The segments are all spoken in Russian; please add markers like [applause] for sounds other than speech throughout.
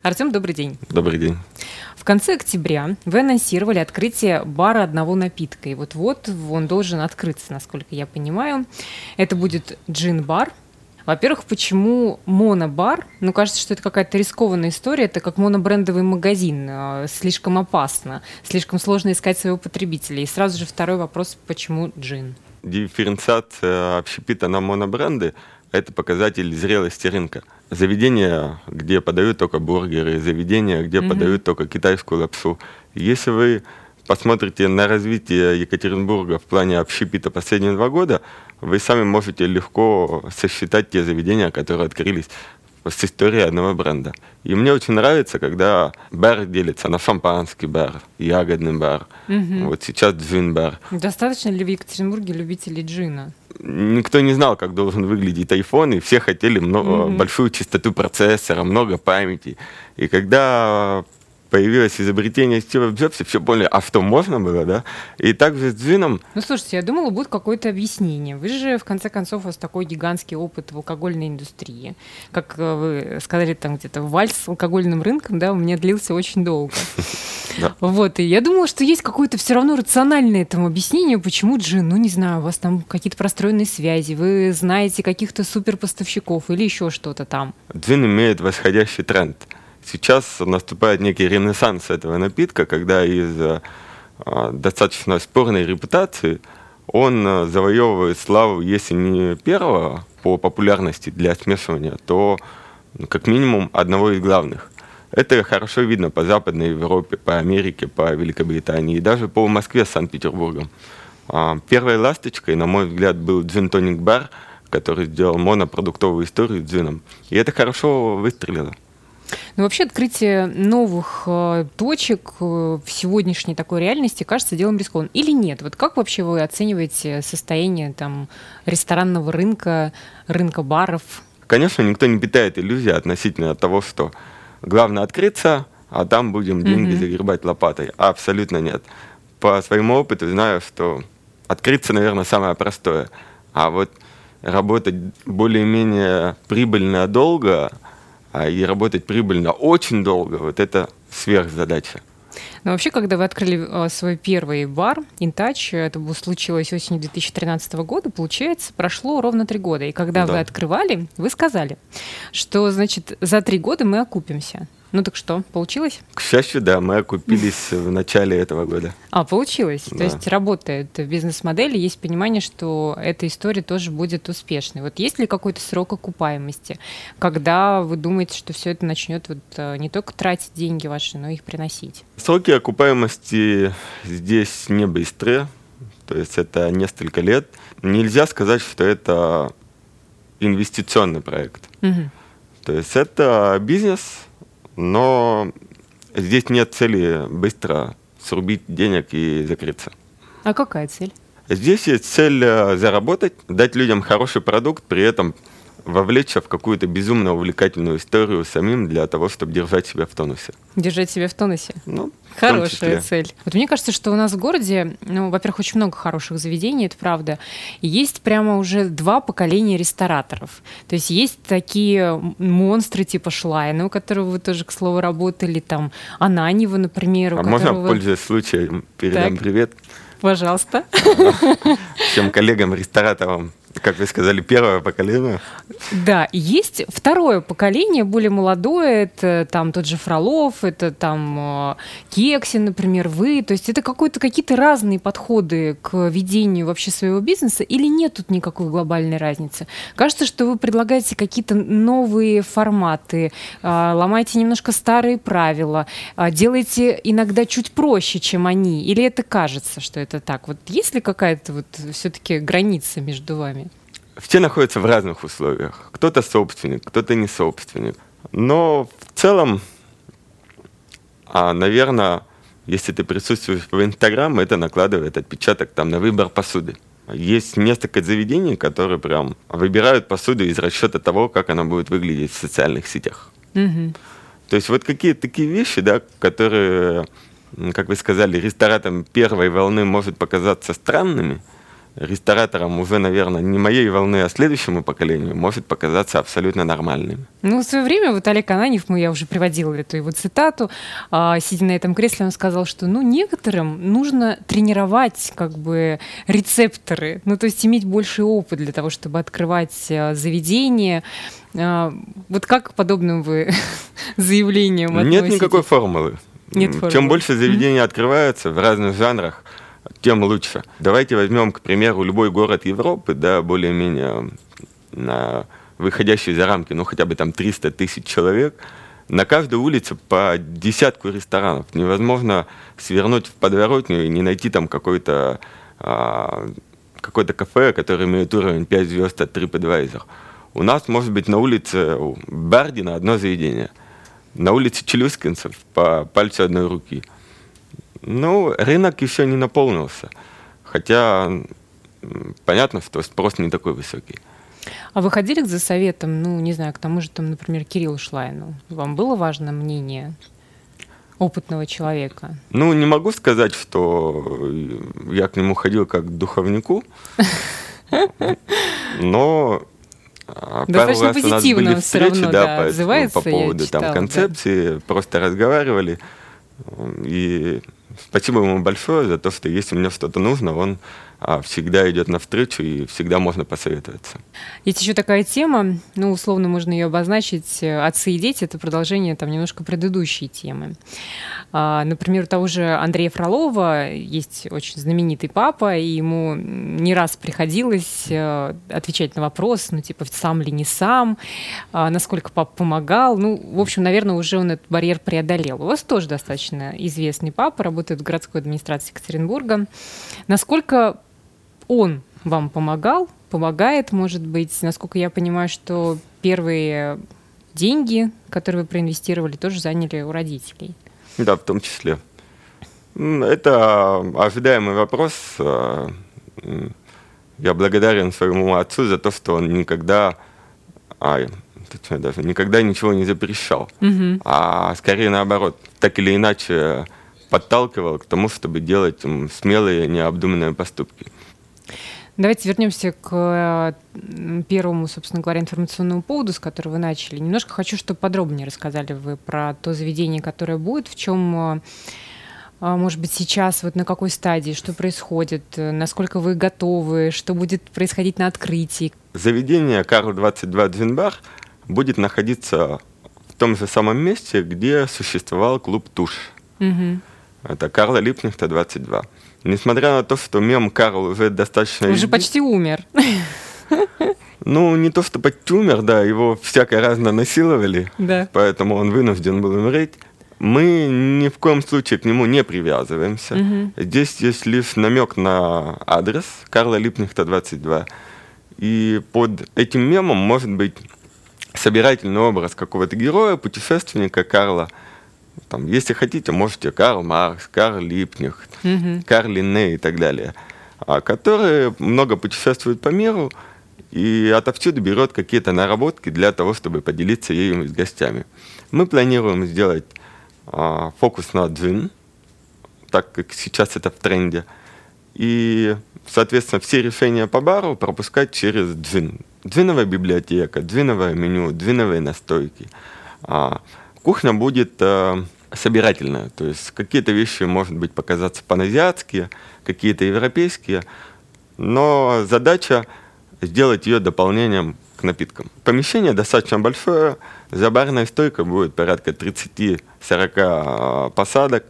Артем, добрый день. Добрый день. В конце октября вы анонсировали открытие бара одного напитка. И вот-вот он должен открыться, насколько я понимаю. Это будет джин-бар. Во-первых, почему монобар? Ну, кажется, что это какая-то рискованная история. Это как монобрендовый магазин. Э, слишком опасно. Слишком сложно искать своего потребителя. И сразу же второй вопрос, почему джин? Дифференциация общепита на монобренды – это показатель зрелости рынка – заведения, где подают только бургеры, заведения, где mm-hmm. подают только китайскую лапшу. Если вы посмотрите на развитие Екатеринбурга в плане общепита последние два года, вы сами можете легко сосчитать те заведения, которые открылись с историей одного бренда. И мне очень нравится, когда бар делится на шампанский бар, ягодный бар. Угу. Вот сейчас джин-бар. Достаточно ли в Екатеринбурге любителей джина? никто не знал, как должен выглядеть iPhone, и все хотели много, mm-hmm. большую частоту процессора, много памяти. И когда появилось изобретение Стива Джобса, все поняли, а что можно было, да? И также с джином... Ну, слушайте, я думала, будет какое-то объяснение. Вы же, в конце концов, у вас такой гигантский опыт в алкогольной индустрии. Как э, вы сказали, там где-то вальс с алкогольным рынком, да, у меня длился очень долго. [laughs] Вот, и я думала, что есть какое-то все равно рациональное этому объяснение, почему джин, ну, не знаю, у вас там какие-то простроенные связи, вы знаете каких-то суперпоставщиков или еще что-то там. Джин имеет восходящий тренд – сейчас наступает некий ренессанс этого напитка, когда из э, достаточно спорной репутации он э, завоевывает славу, если не первого по популярности для смешивания, то ну, как минимум одного из главных. Это хорошо видно по Западной Европе, по Америке, по Великобритании и даже по Москве с Санкт-Петербургом. А, первой ласточкой, на мой взгляд, был Джин Тоник Бар, который сделал монопродуктовую историю с джином. И это хорошо выстрелило. Ну, вообще открытие новых э, точек э, в сегодняшней такой реальности кажется делом рискованным. Или нет? Вот как вообще вы оцениваете состояние там ресторанного рынка, рынка баров? Конечно, никто не питает иллюзии относительно того, что главное открыться, а там будем деньги mm-hmm. загребать лопатой. Абсолютно нет. По своему опыту знаю, что открыться, наверное, самое простое. А вот работать более-менее прибыльно долго – и работать прибыльно очень долго, вот это сверхзадача. Но вообще, когда вы открыли э, свой первый бар, InTouch, это случилось осенью 2013 года, получается, прошло ровно три года. И когда да. вы открывали, вы сказали, что, значит, за три года мы окупимся. Ну так что, получилось? К счастью, да, мы окупились в начале этого года. А, получилось. Да. То есть работает бизнес-модель, есть понимание, что эта история тоже будет успешной. Вот есть ли какой-то срок окупаемости, когда вы думаете, что все это начнет вот э, не только тратить деньги ваши, но и их приносить? Сроки окупаемости здесь не быстрые, то есть это несколько лет. Нельзя сказать, что это инвестиционный проект. Угу. То есть это бизнес, но здесь нет цели быстро срубить денег и закрыться. А какая цель? Здесь есть цель э, заработать, дать людям хороший продукт, при этом вовлечься в какую-то безумно увлекательную историю самим для того, чтобы держать себя в тонусе. Держать себя в тонусе? Ну, Хорошая цель. Вот мне кажется, что у нас в городе, ну, во-первых, очень много хороших заведений, это правда. Есть прямо уже два поколения рестораторов. То есть есть такие монстры типа Шлайна, у которого вы тоже, к слову, работали, там, Ананева, например. а можно, вы... пользуясь случаем, передам так. привет? Пожалуйста. Всем коллегам-рестораторам [laughs] как вы сказали, первое поколение. Да, есть второе поколение, более молодое, это там тот же Фролов, это там э, Кекси, например, вы, то есть это какой-то какие-то разные подходы к ведению вообще своего бизнеса или нет тут никакой глобальной разницы? Кажется, что вы предлагаете какие-то новые форматы, э, ломаете немножко старые правила, э, делаете иногда чуть проще, чем они, или это кажется, что это так? Вот есть ли какая-то вот все-таки граница между вами? Все находятся в разных условиях. Кто-то собственник, кто-то не собственник. Но в целом, а, наверное, если ты присутствуешь в Инстаграм, это накладывает отпечаток там на выбор посуды. Есть несколько заведений, которые прям выбирают посуду из расчета того, как она будет выглядеть в социальных сетях. Mm-hmm. То есть вот какие-то такие вещи, да, которые, как вы сказали, рестораторам первой волны может показаться странными – рестораторам уже, наверное, не моей волны, а следующему поколению может показаться абсолютно нормальным. Ну, в свое время вот Олег Ананев, мы, я уже приводила эту его цитату, а, сидя на этом кресле, он сказал, что, ну, некоторым нужно тренировать как бы рецепторы, ну, то есть иметь больший опыт для того, чтобы открывать а, заведения. А, вот как к подобным вы [laughs] заявлениям относитесь? Нет никакой формулы. Нет формулы. Чем больше заведений mm-hmm. открывается в разных жанрах, тем лучше. Давайте возьмем, к примеру, любой город Европы, да, более-менее на выходящий за рамки, ну, хотя бы там 300 тысяч человек, на каждой улице по десятку ресторанов. Невозможно свернуть в подворотню и не найти там какой-то а, какое-то кафе, которое имеет уровень 5 звезд от TripAdvisor. У нас может быть на улице Бардина одно заведение, на улице Челюскинцев по пальцу одной руки – ну, рынок еще не наполнился. Хотя понятно, что спрос не такой высокий. А вы ходили за советом, ну, не знаю, к тому же, там, например, Кириллу Шлайну? Вам было важно мнение опытного человека? Ну, не могу сказать, что я к нему ходил как к духовнику, но а, у нас были встречи, да, по, по поводу там концепции, просто разговаривали. И спасибо ему большое за то, что если мне что-то нужно, он всегда идет навстречу и всегда можно посоветоваться. Есть еще такая тема, ну, условно можно ее обозначить, отцы и дети, это продолжение там немножко предыдущей темы. А, например, у того же Андрея Фролова есть очень знаменитый папа, и ему не раз приходилось э, отвечать на вопрос, ну, типа, сам ли не сам, а, насколько папа помогал. Ну, в общем, наверное, уже он этот барьер преодолел. У вас тоже достаточно известный папа, работает в городской администрации Екатеринбурга. Насколько он вам помогал, помогает, может быть. Насколько я понимаю, что первые деньги, которые вы проинвестировали, тоже заняли у родителей. Да, в том числе. Это ожидаемый вопрос. А, я благодарен своему отцу за то, что он никогда, а, точнее даже, никогда ничего не запрещал, угу. а скорее наоборот, так или иначе подталкивал к тому, чтобы делать смелые, необдуманные поступки. Давайте вернемся к первому, собственно говоря, информационному поводу, с которого вы начали. Немножко хочу, чтобы подробнее рассказали вы про то заведение, которое будет, в чем а, а, может быть, сейчас вот на какой стадии, что происходит, насколько вы готовы, что будет происходить на открытии? Заведение Карл 22 Дзинбар будет находиться в том же самом месте, где существовал клуб Туш. Угу. Это Карла Липнихта 22. Несмотря на то, что мем Карл уже достаточно... Уже почти умер. [laughs] Ну, не то, что почти умер, да, его всякое разное насиловали, да. поэтому он вынужден был умереть. Мы ни в коем случае к нему не привязываемся. Угу. Здесь есть лишь намек на адрес Карла Липнихта 22. И под этим мемом может быть собирательный образ какого-то героя, путешественника Карла – там, если хотите, можете Карл Маркс, Карл Липних, угу. Карл Линне и так далее, а, которые много путешествуют по миру и отовсюду берет какие-то наработки для того, чтобы поделиться ею с гостями. Мы планируем сделать а, фокус на джин, так как сейчас это в тренде, и, соответственно, все решения по бару пропускать через джин. Джиновая библиотека, джиновое меню, джиновые настойки. А, кухня будет а, собирательная. То есть какие-то вещи, может быть, показаться паназиатские, какие-то европейские, но задача сделать ее дополнением к напиткам. Помещение достаточно большое, за барной стойкой будет порядка 30-40 а, посадок.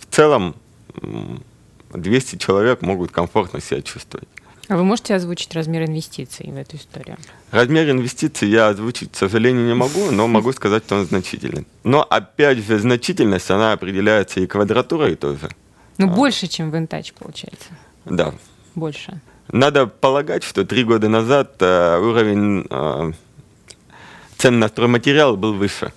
В целом 200 человек могут комфортно себя чувствовать. А вы можете озвучить размер инвестиций в эту историю? Размер инвестиций я озвучить, к сожалению, не могу, но [laughs] могу сказать, что он значительный. Но опять же, значительность, она определяется и квадратурой тоже. Ну, а. больше, чем в Интач, получается. Да. Больше. Надо полагать, что три года назад э, уровень э, цен на стройматериал был выше.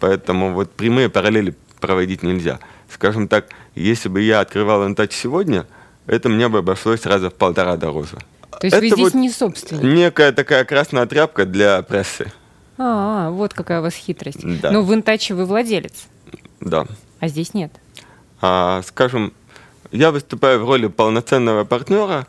Поэтому вот прямые параллели проводить нельзя. Скажем так, если бы я открывал Интач сегодня – это мне бы обошлось раза в полтора дороже. То есть это вы здесь вот не собственник? Некая такая красная тряпка для прессы. А, вот какая у вас хитрость. Да. Но в Интаче вы владелец. Да. А здесь нет. А, скажем, я выступаю в роли полноценного партнера,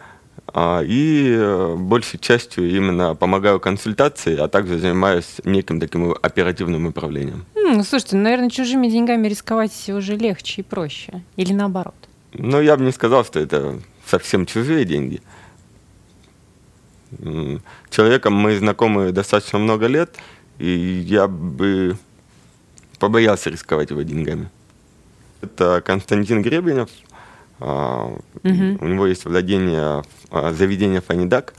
а, и э, большей частью именно помогаю консультации, а также занимаюсь неким таким оперативным управлением. Ну, слушайте, наверное, чужими деньгами рисковать уже легче и проще. Или наоборот? Ну, я бы не сказал, что это совсем чужие деньги. Человеком мы знакомы достаточно много лет, и я бы побоялся рисковать его деньгами. Это Константин Гребенев. Угу. У него есть владение а, заведения Фанидак.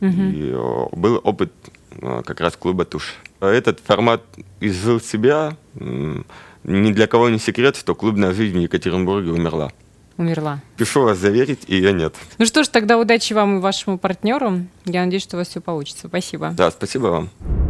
Угу. И был опыт как раз клуба Туш. Этот формат изжил себя. Ни для кого не секрет, что клубная жизнь в Екатеринбурге умерла. Умерла. Пишу вас заверить, ее нет. Ну что ж, тогда удачи вам и вашему партнеру. Я надеюсь, что у вас все получится. Спасибо. Да, спасибо вам.